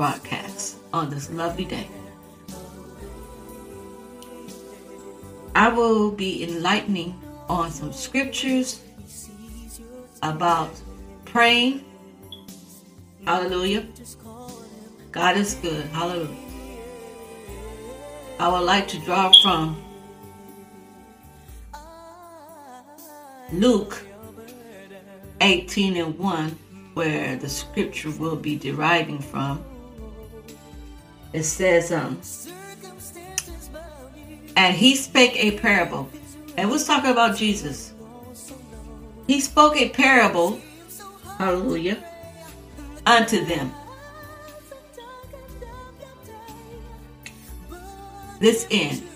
broadcast on this lovely day. I will be enlightening on some scriptures about praying. Hallelujah. God is good. Hallelujah. I would like to draw from Luke 18 and 1, where the scripture will be deriving from. It says, um, and he spake a parable. And we're talking about Jesus. He spoke a parable, hallelujah, unto them. This end.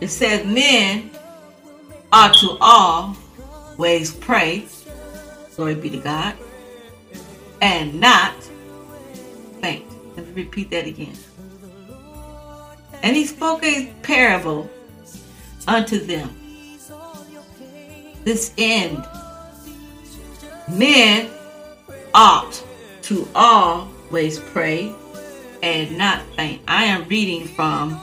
It says, Men are to all ways pray, glory be to God, and not repeat that again. And he spoke a parable unto them. This end, men ought to always pray and not faint. I am reading from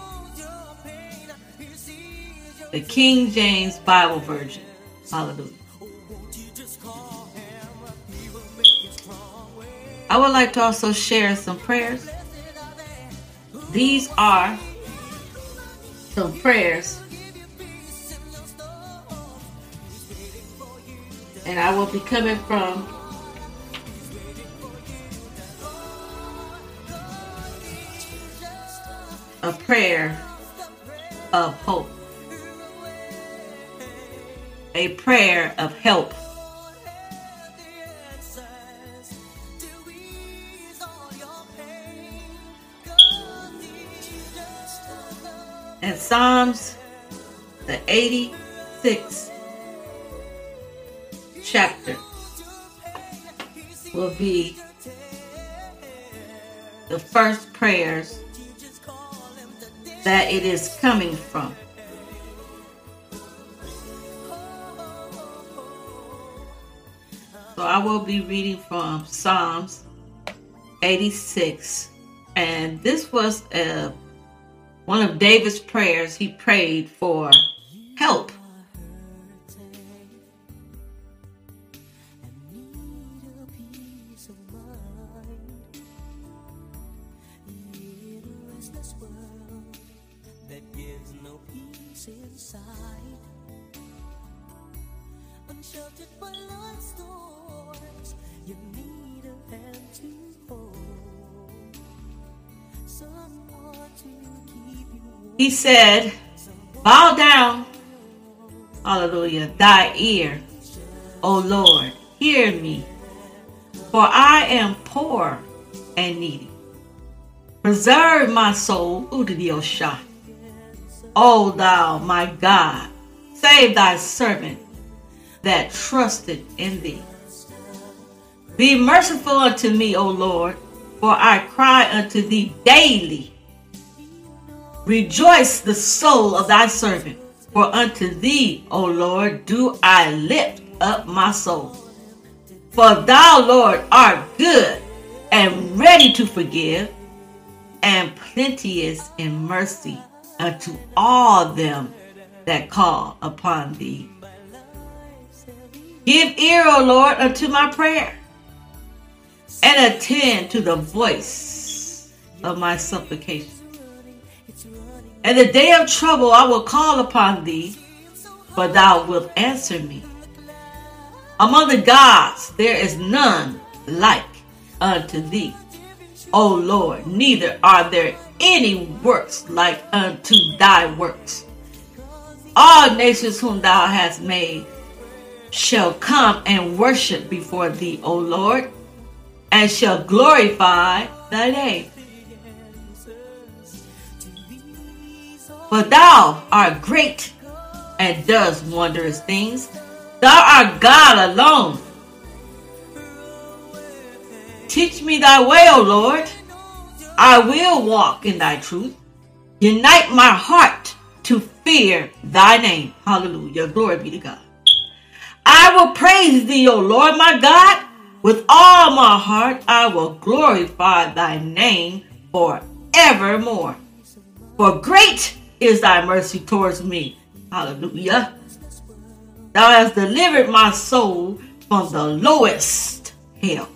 the King James Bible Version. Hallelujah. I would like to also share some prayers. These are some prayers. And I will be coming from a prayer of hope, a prayer of help. And Psalms, the 86th chapter, will be the first prayers that it is coming from. So I will be reading from Psalms 86. And this was a, one of David's prayers. He prayed for said, Bow down, hallelujah, thy ear, O Lord, hear me, for I am poor and needy. Preserve my soul, Udidiosha. O thou, my God, save thy servant that trusted in thee. Be merciful unto me, O Lord, for I cry unto thee daily. Rejoice the soul of thy servant, for unto thee, O Lord, do I lift up my soul. For thou, Lord, art good and ready to forgive, and plenteous in mercy unto all them that call upon thee. Give ear, O Lord, unto my prayer, and attend to the voice of my supplication. In the day of trouble I will call upon thee, for thou wilt answer me. Among the gods there is none like unto thee, O Lord, neither are there any works like unto thy works. All nations whom thou hast made shall come and worship before thee, O Lord, and shall glorify thy name. For thou art great and does wondrous things. Thou art God alone. Teach me thy way, O Lord. I will walk in thy truth. Unite my heart to fear thy name. Hallelujah. Glory be to God. I will praise thee, O Lord my God, With all my heart, I will glorify thy name forevermore. For great is thy mercy towards me. Hallelujah. Thou hast delivered my soul from the lowest hell.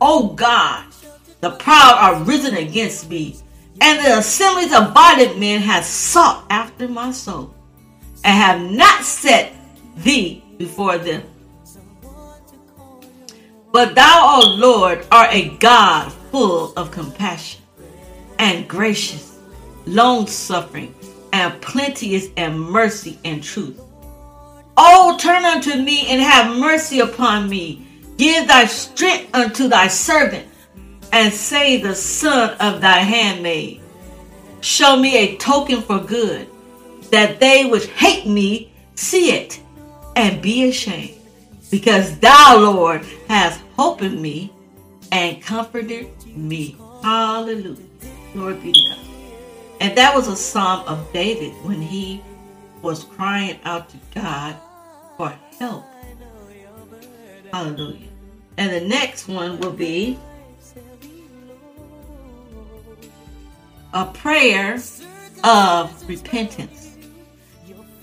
O God, the proud are risen against me, and the assemblies of violent men have sought after my soul, and have not set thee before them. But thou, O Lord, art a God full of compassion and gracious, long suffering, and plenteous in mercy and truth. Oh, turn unto me and have mercy upon me. Give thy strength unto thy servant, and save the son of thy handmaid. Show me a token for good, that they which hate me see it and be ashamed. Because thou, Lord, hast hope in me and comforted me. Hallelujah. Glory be to God. And that was a psalm of David when he was crying out to God for help. Hallelujah. And the next one will be a prayer of repentance.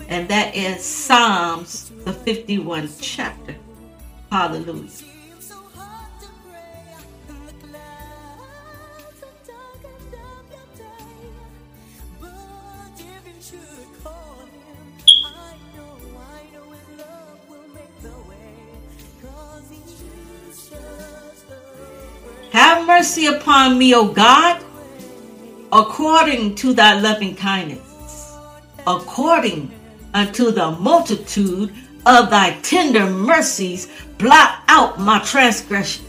And that is Psalms, the 51 chapter. Hallelujah. Have mercy upon me, O God, according to thy loving kindness, according unto the multitude of thy tender mercies, blot out my transgressions.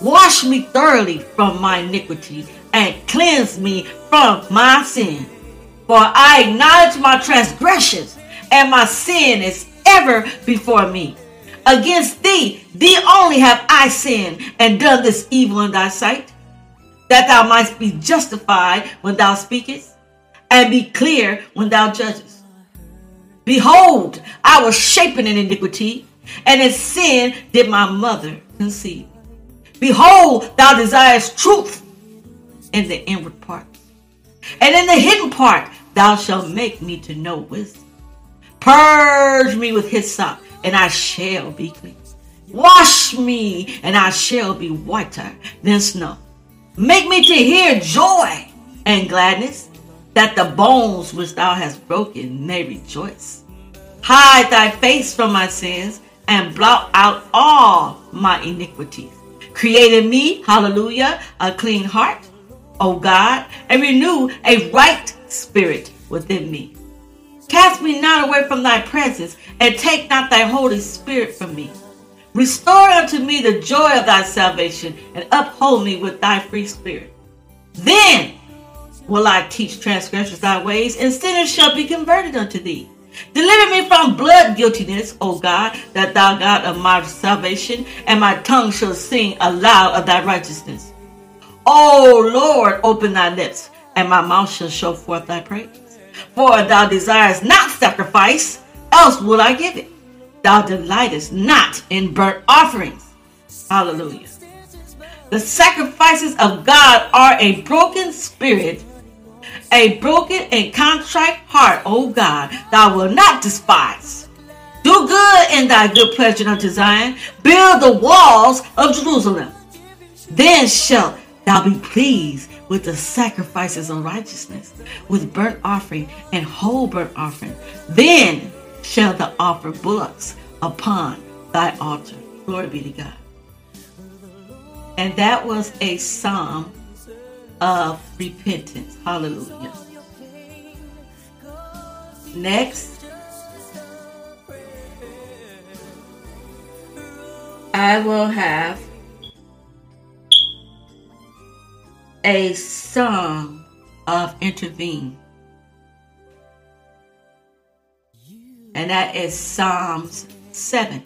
Wash me thoroughly from my iniquity and cleanse me from my sin. For I acknowledge my transgressions, and my sin is ever before me. Against thee, thee only have I sinned and done this evil in thy sight, that thou mightst be justified when thou speakest, and be clear when thou judgest. Behold, I was shapen in iniquity, and in sin did my mother conceive. Behold, thou desirest truth in the inward part, and in the hidden part thou shalt make me to know wisdom. Purge me with hyssop and I shall be clean. Wash me, and I shall be whiter than snow. Make me to hear joy and gladness, that the bones which thou hast broken may rejoice. Hide thy face from my sins, and blot out all my iniquities. Create in me, hallelujah, a clean heart, O God, and renew a right spirit within me. Cast me not away from thy presence, and take not thy Holy Spirit from me. Restore unto me the joy of thy salvation, and uphold me with thy free spirit. Then will I teach transgressors thy ways, and sinners shall be converted unto thee. Deliver me from blood guiltiness, O God, that thou God of my salvation, and my tongue shall sing aloud of thy righteousness. O Lord, open thy lips, and my mouth shall show forth thy praise. For thou desirest not sacrifice, else will I give it. Thou delightest not in burnt offerings. Hallelujah. The sacrifices of God are a broken spirit, a broken and contrite heart, O God, thou wilt not despise. Do good in thy good pleasure unto Zion. Build the walls of Jerusalem. Then shalt thou be pleased with the sacrifices of righteousness, with burnt offering and whole burnt offering. Then shall thou offer bullocks upon thy altar. Glory be to God. And that was a psalm of repentance. Hallelujah. Next, I will have a song of intervene. And that is Psalms 7.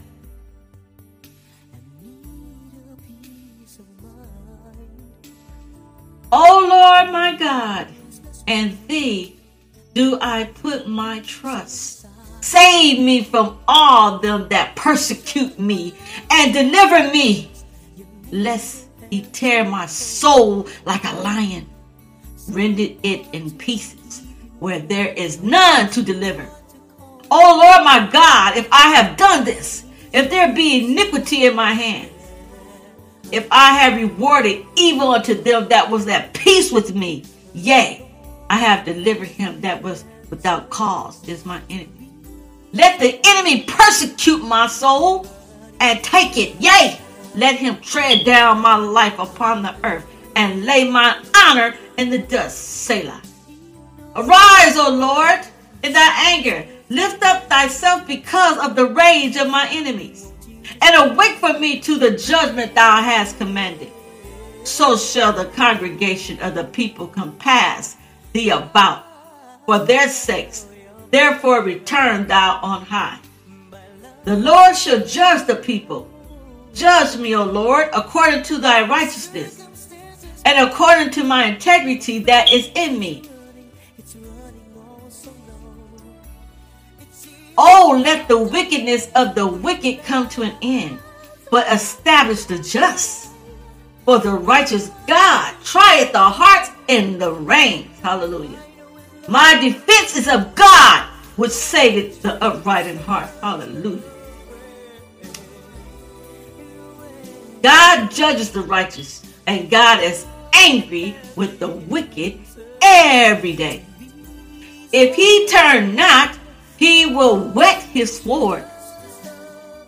O Lord my God, and thee do I put my trust. Save me from all them that persecute me, and deliver me lest he tear my soul like a lion, rended it in pieces, where there is none to deliver. Oh Lord my God, if I have done this, if there be iniquity in my hands, if I have rewarded evil unto them that was at peace with me, yea, I have delivered him that was without cause, is my enemy. Let the enemy persecute my soul and take it, yea, let him tread down my life upon the earth and lay my honor in the dust, Selah. Arise, O Lord, in thy anger Lift up thyself because of the rage of my enemies, and awake for me to the judgment thou hast commanded. So shall the congregation of the people compass thee about for their sakes. Therefore return thou on high. The Lord shall judge the people. Judge me, O Lord, according to thy righteousness, and according to my integrity that is in me Oh, let the wickedness of the wicked come to an end, but establish the just. For the righteous God trieth the hearts and the reins. Hallelujah. My defense is of God, which saveth the upright in heart. Hallelujah. God judges the righteous, and God is angry with the wicked every day. If he turn not, he will whet his sword.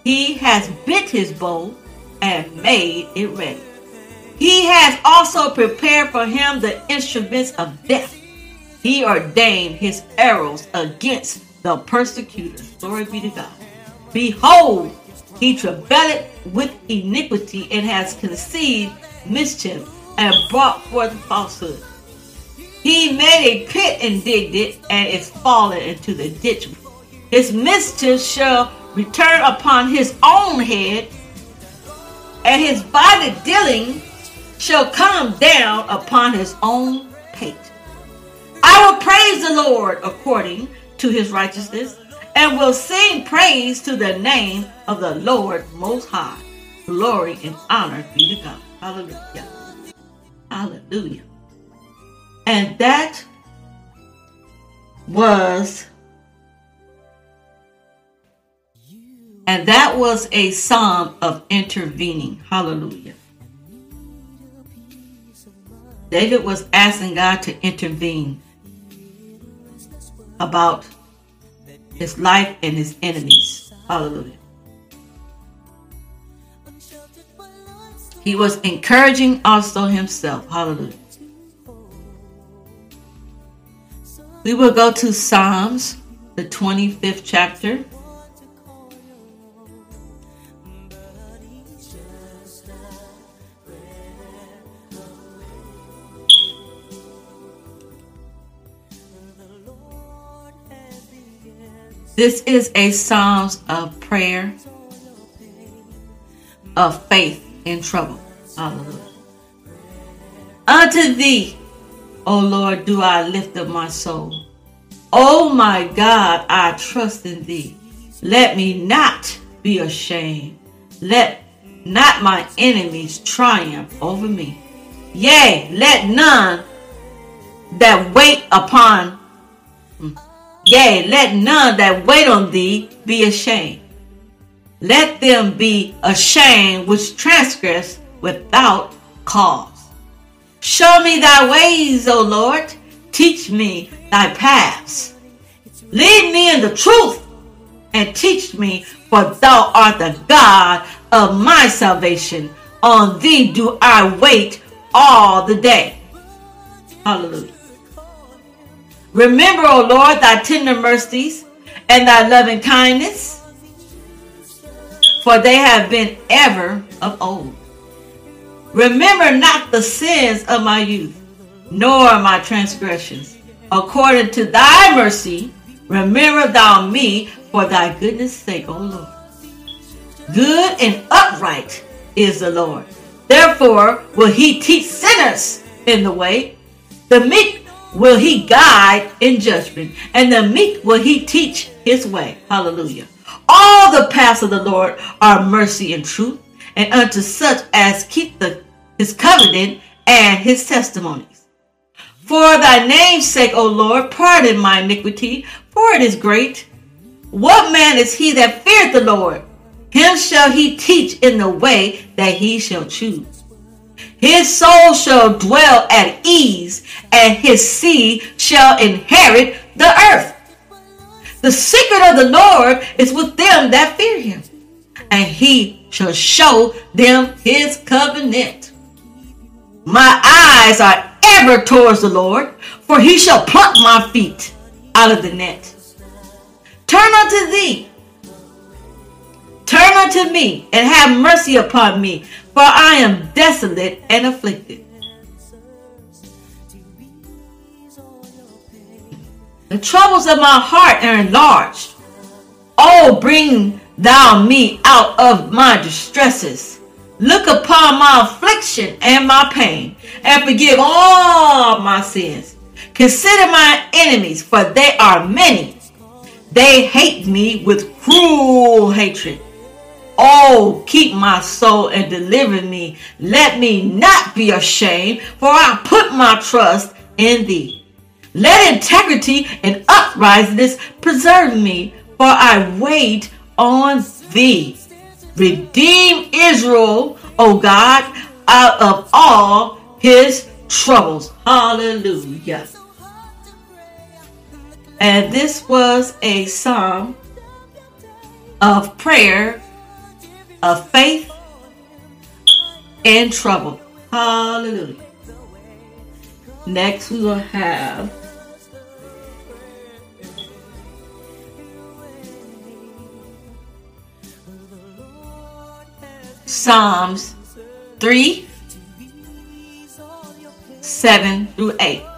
He has bent his bow and made it ready. He has also prepared for him the instruments of death. He ordained his arrows against the persecutors. Glory be to God. Behold, he travailed with iniquity and has conceived mischief and brought forth falsehood. He made a pit and digged it, and is fallen into the ditch. His mischief shall return upon his own head, and his body dealing shall come down upon his own pate. I will praise the Lord according to his righteousness, and will sing praise to the name of the Lord Most High. Glory and honor be to God. Hallelujah. Hallelujah. And that was and that was a psalm of intervening. Hallelujah. David was asking God to intervene about his life and his enemies. Hallelujah. He was encouraging also himself. Hallelujah. We will go to Psalms, the 25th chapter. This is a Psalms of prayer, of faith in trouble. Hallelujah. Unto thee, O Lord, do I lift up my soul. O my God, I trust in thee. Let me not be ashamed. Let not my enemies triumph over me. Yea, let none that wait upon, yea, let none that wait on thee be ashamed. Let them be ashamed which transgress without cause. Show me thy ways, O Lord. Teach me thy paths. Lead me in the truth and teach me, for thou art the God of my salvation. On thee do I wait all the day. Hallelujah. Remember, O Lord, thy tender mercies and thy loving kindness, for they have been ever of old. Remember not the sins of my youth, nor my transgressions. According to thy mercy, remember thou me for thy goodness sake, O Lord. Good and upright is the Lord. Therefore will he teach sinners in the way. The meek will he guide in judgment, and the meek will he teach his way. Hallelujah. All the paths of the Lord are mercy and truth and unto such as keep the, his covenant and his testimonies. For thy name's sake, O Lord, pardon my iniquity, for it is great. What man is he that feareth the Lord? Him shall he teach in the way that he shall choose. His soul shall dwell at ease, and his seed shall inherit the earth. The secret of the Lord is with them that fear him, and he shall show them his covenant. My eyes are ever towards the Lord, for he shall pluck my feet out of the net. Turn unto thee, turn unto me, and have mercy upon me, for I am desolate and afflicted. The troubles of my heart are enlarged. Oh, bring thou me out of my distresses. Look upon my affliction and my pain, and forgive all my sins. Consider my enemies, for they are many. They hate me with cruel hatred. Oh, keep my soul and deliver me. Let me not be ashamed, for I put my trust in thee. Let integrity and uprightness preserve me, for I wait on thee. Redeem Israel, O God, out of all his troubles. Hallelujah. And this was a psalm of prayer, of faith, and trouble. Hallelujah. Next, we will have Psalms 3 7 through 8.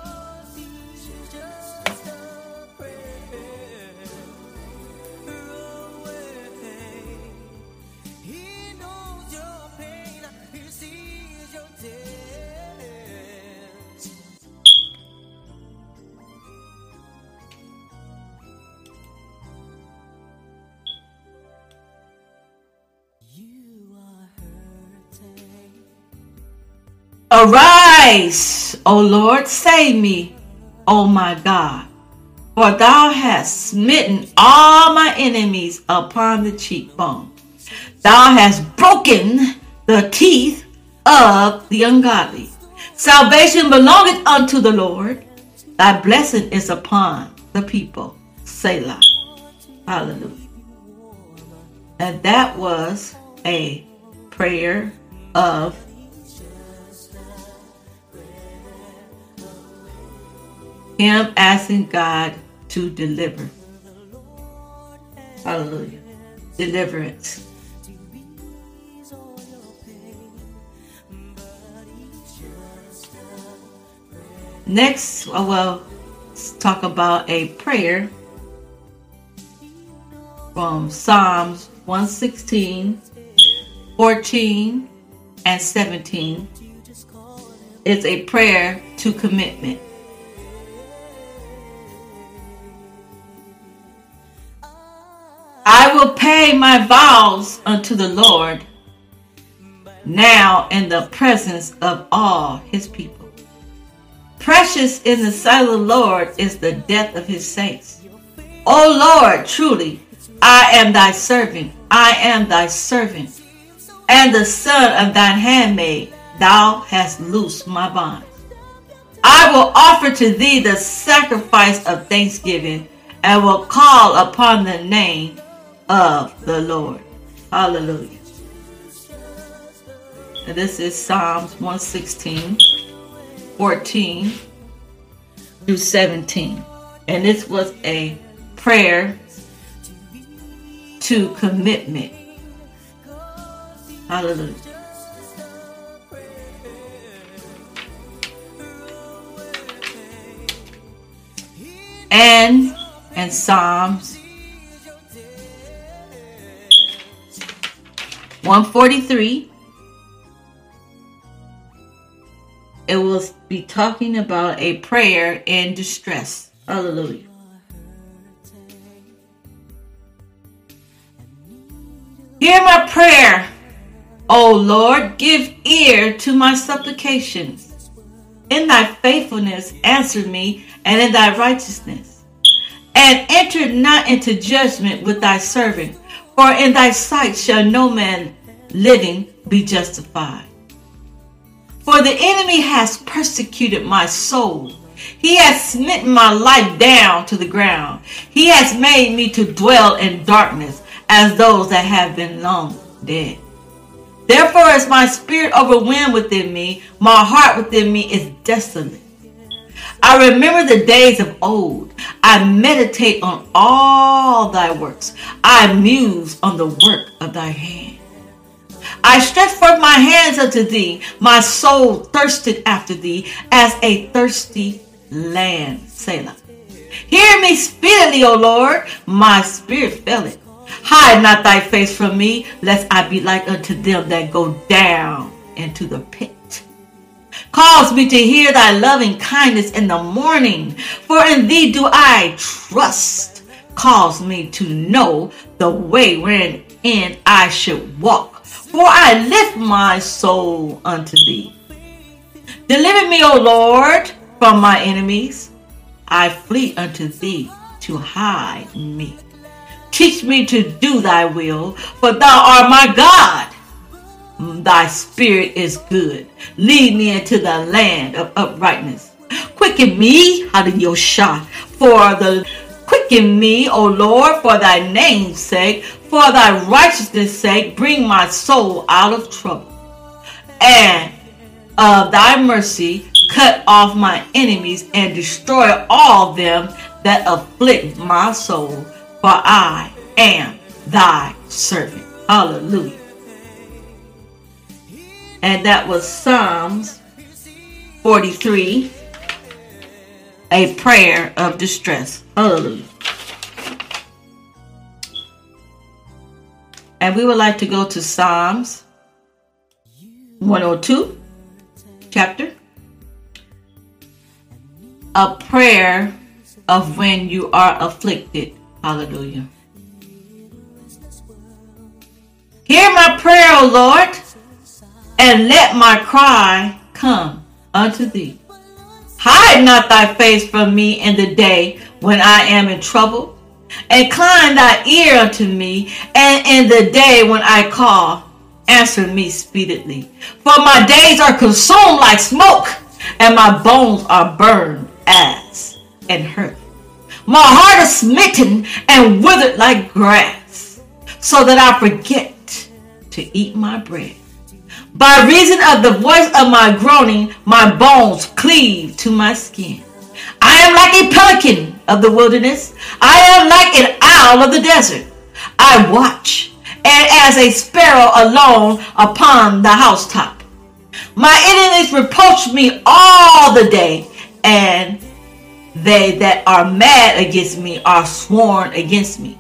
Arise, O Lord, save me, O my God. For thou hast smitten all my enemies upon the cheekbone. Thou hast broken the teeth of the ungodly. Salvation belongeth unto the Lord. Thy blessing is upon the people. Selah. Hallelujah. And that was a prayer of him asking God to deliver. Hallelujah. Deliverance. Next, uh, I will talk about a prayer from Psalms 116, 14, and 17. It's a prayer to commitment. Will pay my vows unto the Lord now in the presence of all his people. Precious in the sight of the Lord is the death of his saints. O Lord, truly, I am thy servant. I am thy servant, and the son of thine handmaid. Thou hast loosed my bonds. I will offer to thee the sacrifice of thanksgiving, and will call upon the name of the Lord. Hallelujah. And this is Psalms 116, 14 through 17. And this was a prayer to commitment. Hallelujah. And and Psalms 143. It will be talking about a prayer in distress. Hallelujah. Hear my prayer, O Lord, give ear to my supplications. In thy faithfulness answer me, and in thy righteousness. And enter not into judgment with thy servant, for in thy sight shall no man living be justified. For the enemy has persecuted my soul. He has smitten my life down to the ground. He has made me to dwell in darkness as those that have been long dead. Therefore is my spirit overwhelmed within me, my heart within me is desolate. I remember the days of old. I meditate on all thy works. I muse on the work of thy hand. I stretch forth my hands unto thee. My soul thirsted after thee as a thirsty land. Selah. Hear me speedily, O Lord. My spirit faileth. Hide not thy face from me, lest I be like unto them that go down into the pit. Cause me to hear thy loving kindness in the morning, for in thee do I trust. Cause me to know the way wherein I should walk, for I lift my soul unto thee. Deliver me, O Lord, from my enemies. I flee unto thee to hide me. Teach me to do thy will, for thou art my God. Thy spirit is good. Lead me into the land of uprightness. Quicken me, Hadiyosha, for the quicken me, O Lord, for thy name's sake, for thy righteousness' sake, bring my soul out of trouble. And of thy mercy, cut off my enemies and destroy all them that afflict my soul for I am thy servant. Hallelujah. And that was Psalms 43, a prayer of distress. Hallelujah. And we would like to go to Psalms 102, chapter. A prayer of when you are afflicted. Hallelujah. Hear my prayer, O Lord, and let my cry come unto thee. Hide not thy face from me in the day when I am in trouble. Incline thy ear unto me, and in the day when I call, answer me speedily. For my days are consumed like smoke, and my bones are burned as and hurt. My heart is smitten and withered like grass, so that I forget to eat my bread. By reason of the voice of my groaning, my bones cleave to my skin. I am like a pelican of the wilderness. I am like an owl of the desert. I watch, and as a sparrow alone upon the housetop. My enemies reproach me all the day, and they that are mad against me are sworn against me.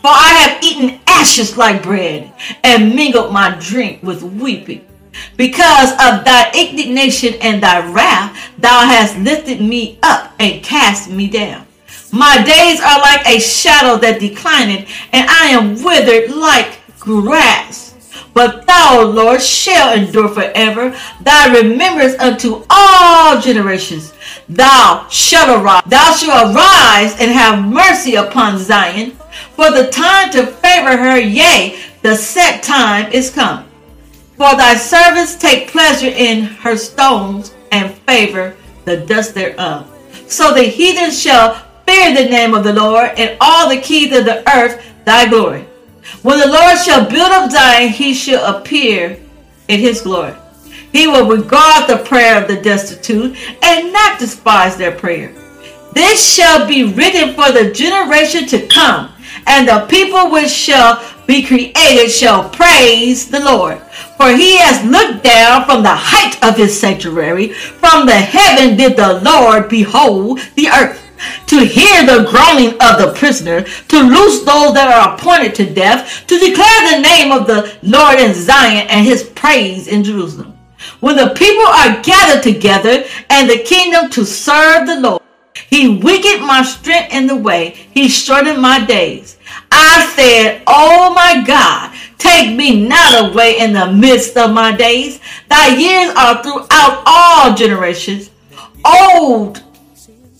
For I have eaten ashes like bread, and mingled my drink with weeping. Because of thy indignation and thy wrath, thou hast lifted me up and cast me down. My days are like a shadow that declineth, and I am withered like grass. But thou, Lord, shall endure forever. Thy remembrance unto all generations. Thou shalt arise. Thou shalt arise and have mercy upon Zion. For the time to favor her, yea, the set time is come. For thy servants take pleasure in her stones and favor the dust thereof. So the heathen shall fear the name of the Lord, and all the kings of the earth thy glory. When the Lord shall build up Zion, he shall appear in his glory. He will regard the prayer of the destitute and not despise their prayer. This shall be written for the generation to come, and the people which shall be created shall praise the Lord. For he has looked down from the height of his sanctuary. From the heaven did the Lord behold the earth to hear the groaning of the prisoner, to loose those that are appointed to death, to declare the name of the Lord in Zion and his praise in Jerusalem. When the people are gathered together and the kingdom to serve the Lord, he weakened my strength in the way. He shortened my days. I said, Oh my God, Take me not away in the midst of my days. Thy years are throughout all generations. Old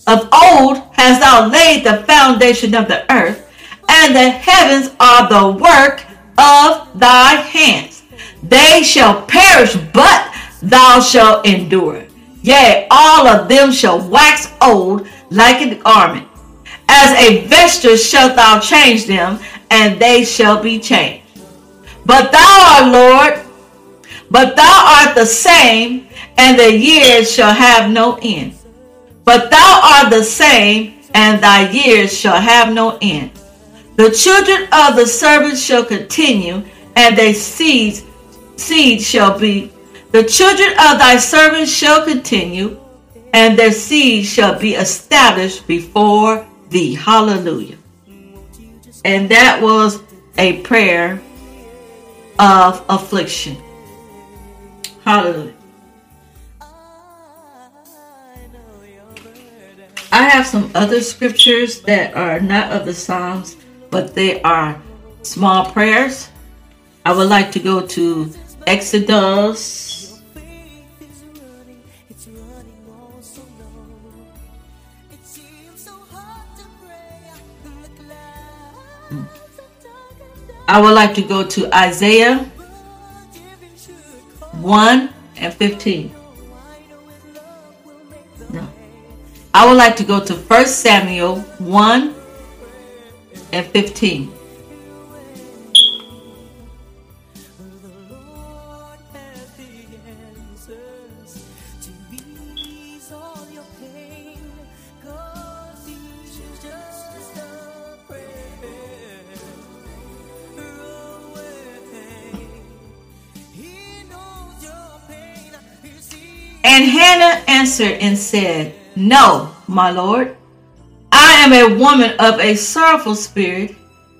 of old hast thou laid the foundation of the earth, and the heavens are the work of thy hands. They shall perish, but thou shalt endure. Yea, all of them shall wax old like a garment. As a vesture shalt thou change them, and they shall be changed. But thou art Lord, but thou art the same, and the years shall have no end. But thou art the same, and thy years shall have no end. The children of the servants shall continue, and their seeds seed shall be. The children of thy servants shall continue, and their seed shall be established before thee. Hallelujah. And that was a prayer of affliction. Hallelujah. I have some other scriptures that are not of the Psalms, but they are small prayers. I would like to go to Exodus. I would like to go to Isaiah 1 and 15. I would like to go to 1 Samuel 1 and 15. And Hannah answered and said, no, my lord. I am a woman of a sorrowful spirit.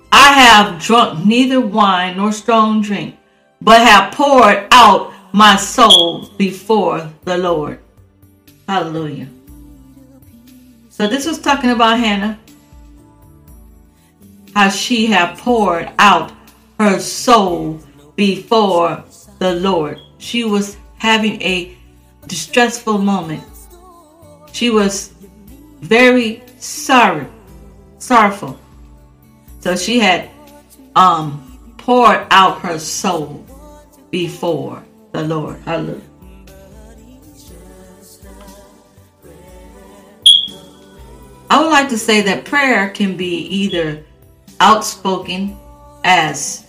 I have drunk neither wine nor strong drink, but have poured out my soul before the Lord. Hallelujah. So this was talking about Hannah, how she had poured out her soul before the Lord. She was having a distressful moment she was very sorry, sorrowful. So she had um, poured out her soul before the Lord. Hallelujah. I would like to say that prayer can be either outspoken as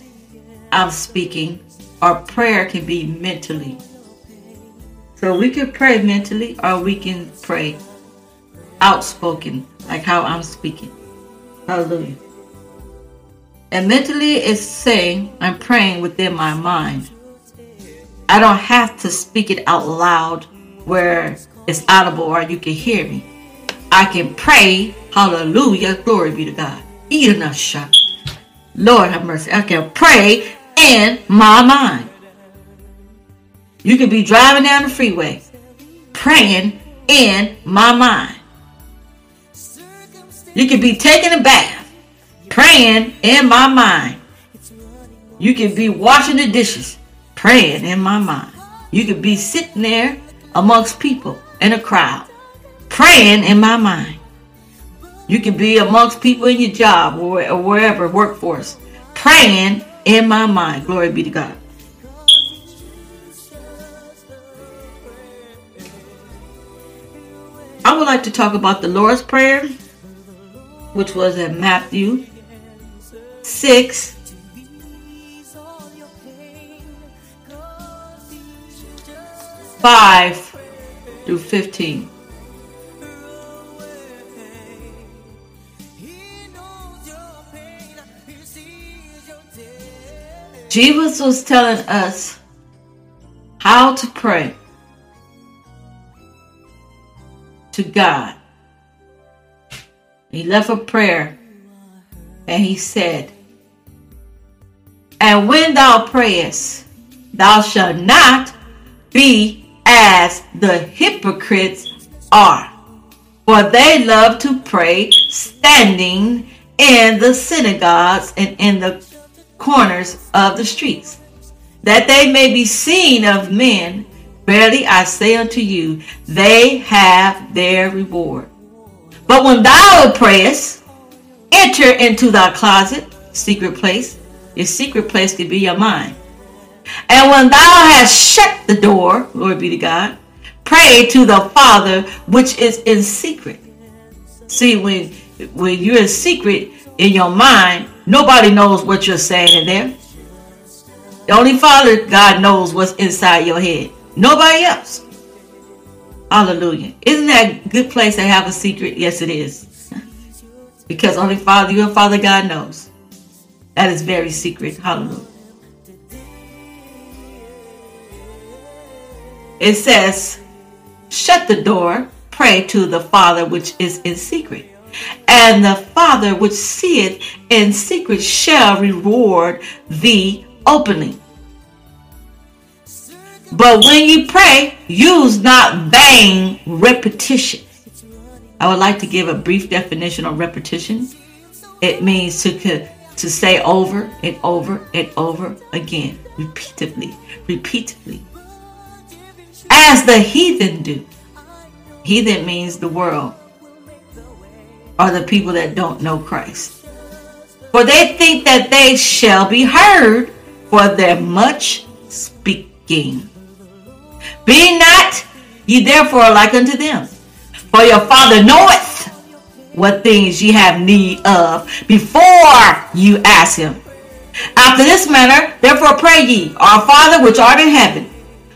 I'm speaking, or prayer can be mentally so we can pray mentally or we can pray outspoken, like how I'm speaking. Hallelujah. And mentally is saying I'm praying within my mind. I don't have to speak it out loud where it's audible or you can hear me. I can pray, hallelujah, glory be to God. Enough shot. Lord have mercy. I can pray in my mind. You could be driving down the freeway, praying in my mind. You could be taking a bath, praying in my mind. You could be washing the dishes, praying in my mind. You could be sitting there amongst people in a crowd, praying in my mind. You could be amongst people in your job or, wherever, workforce, praying in my mind. Glory be to God. I would like to talk about the Lord's Prayer, which was in Matthew 6. 5 through 15. Jesus was telling us how to pray. To God. He left a prayer and he said, And when thou prayest, thou shalt not be as the hypocrites are, for they love to pray standing in the synagogues and in the corners of the streets, that they may be seen of men. Verily I say unto you, they have their reward. But when thou prayest, enter into thy closet, secret place. Your secret place could be your mind. And when thou hast shut the door, glory be to God, pray to the Father which is in secret. See, when when you're in secret in your mind, nobody knows what you're saying in there. The only Father God knows what's inside your head. Nobody else. Hallelujah. Isn't that a good place to have a secret? Yes, it is. because only Father, your Father God knows. That is very secret. Hallelujah. It says, shut the door, pray to the Father which is in secret. And the Father which seeth in secret shall reward thee openly. But when you pray, use not vain repetition. I would like to give a brief definition of repetition. It means to to say over and over and over again, repeatedly, repeatedly, as the heathen do. Heathen means the world, or the people that don't know Christ. For they think that they shall be heard for their much speaking. Be not ye therefore like unto them, for your Father knoweth what things ye have need of before you ask him. After this manner, therefore pray ye, Our Father which art in heaven,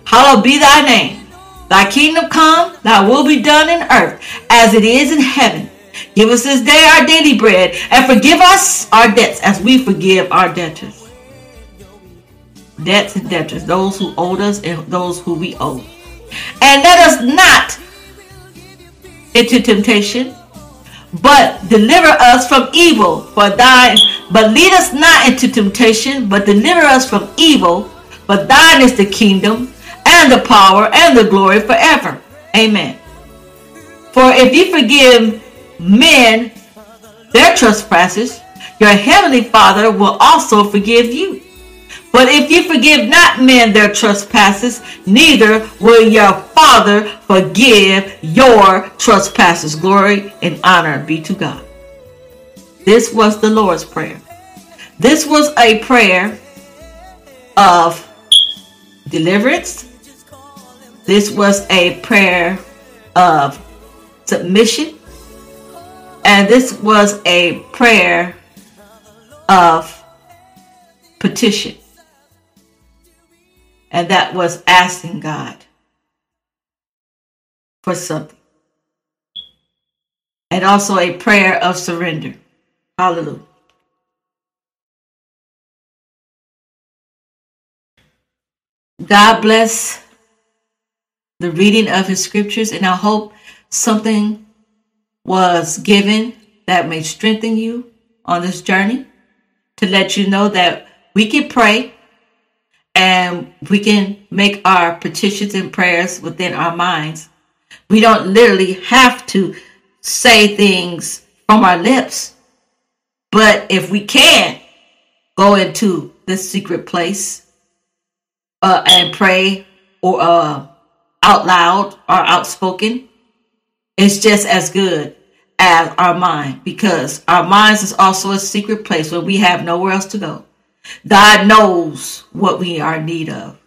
hallowed be thy name. Thy kingdom come, thy will be done in earth as it is in heaven. Give us this day our daily bread, and forgive us our debts as we forgive our debtors debts and debtors, those who owed us and those who we owe. And let us not into temptation, but deliver us from evil. For thine, but lead us not into temptation, but deliver us from evil. For thine is the kingdom and the power and the glory forever. Amen. For if you forgive men their trespasses, your heavenly Father will also forgive you. But if you forgive not men their trespasses, neither will your Father forgive your trespasses. Glory and honor be to God. This was the Lord's Prayer. This was a prayer of deliverance. This was a prayer of submission. And this was a prayer of petition. And that was asking God for something. And also a prayer of surrender. Hallelujah. God bless the reading of his scriptures, and I hope something was given that may strengthen you on this journey to let you know that we can pray and we can make our petitions and prayers within our minds. We don't literally have to say things from our lips, but if we can go into the secret place uh, and pray or uh, out loud or outspoken, it's just as good as our mind because our minds is also a secret place where we have nowhere else to go. God knows what we are in need of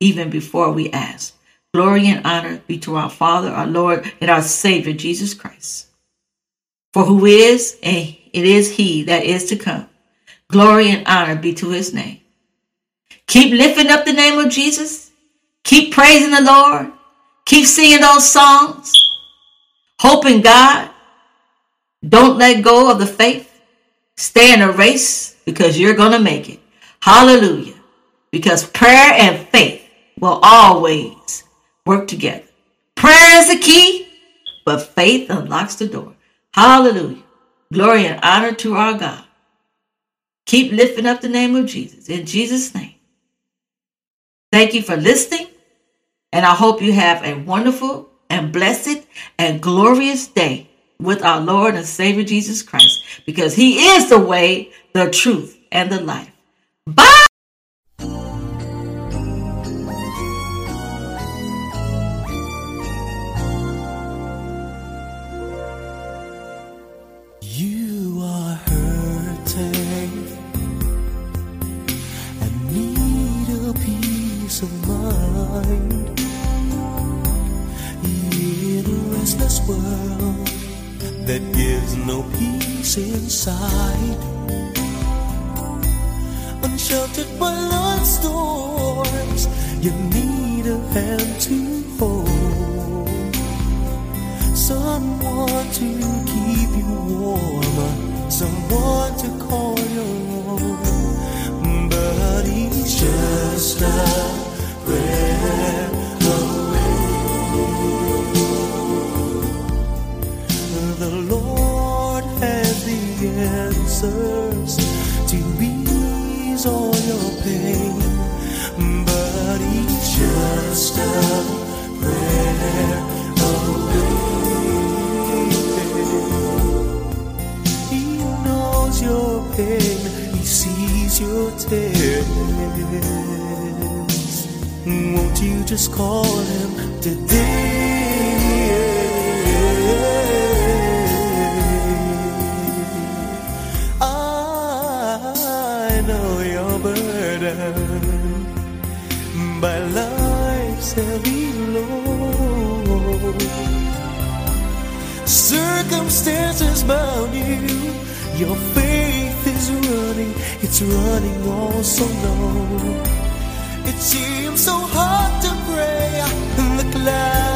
even before we ask. Glory and honor be to our Father, our Lord, and our Savior, Jesus Christ. For who is, and it is He that is to come. Glory and honor be to His name. Keep lifting up the name of Jesus. Keep praising the Lord. Keep singing those songs. Hope in God. Don't let go of the faith. Stay in the race because you're going to make it. Hallelujah. Because prayer and faith will always work together. Prayer is the key, but faith unlocks the door. Hallelujah. Glory and honor to our God. Keep lifting up the name of Jesus in Jesus' name. Thank you for listening, and I hope you have a wonderful and blessed and glorious day with our Lord and Savior Jesus Christ because He is the way, the truth, and the life. Bye. You are hurting and need a peace of mind in a restless world that gives no peace inside. Unsheltered by life's storms, you need a hand to hold someone to keep you warm, someone to call your own. But he's just a your pain, but he's just a prayer away. He knows your pain, He sees your tears. Won't you just call Him today? Know you're burdened by life's heavy load. Circumstances bound you. Your faith is running, it's running all so low. It seems so hard to pray, and the clouds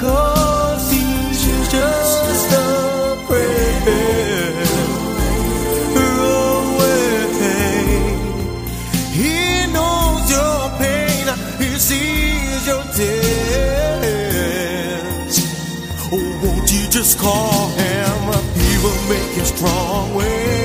Cause he's just a prayer call him? Up, he will make you strong when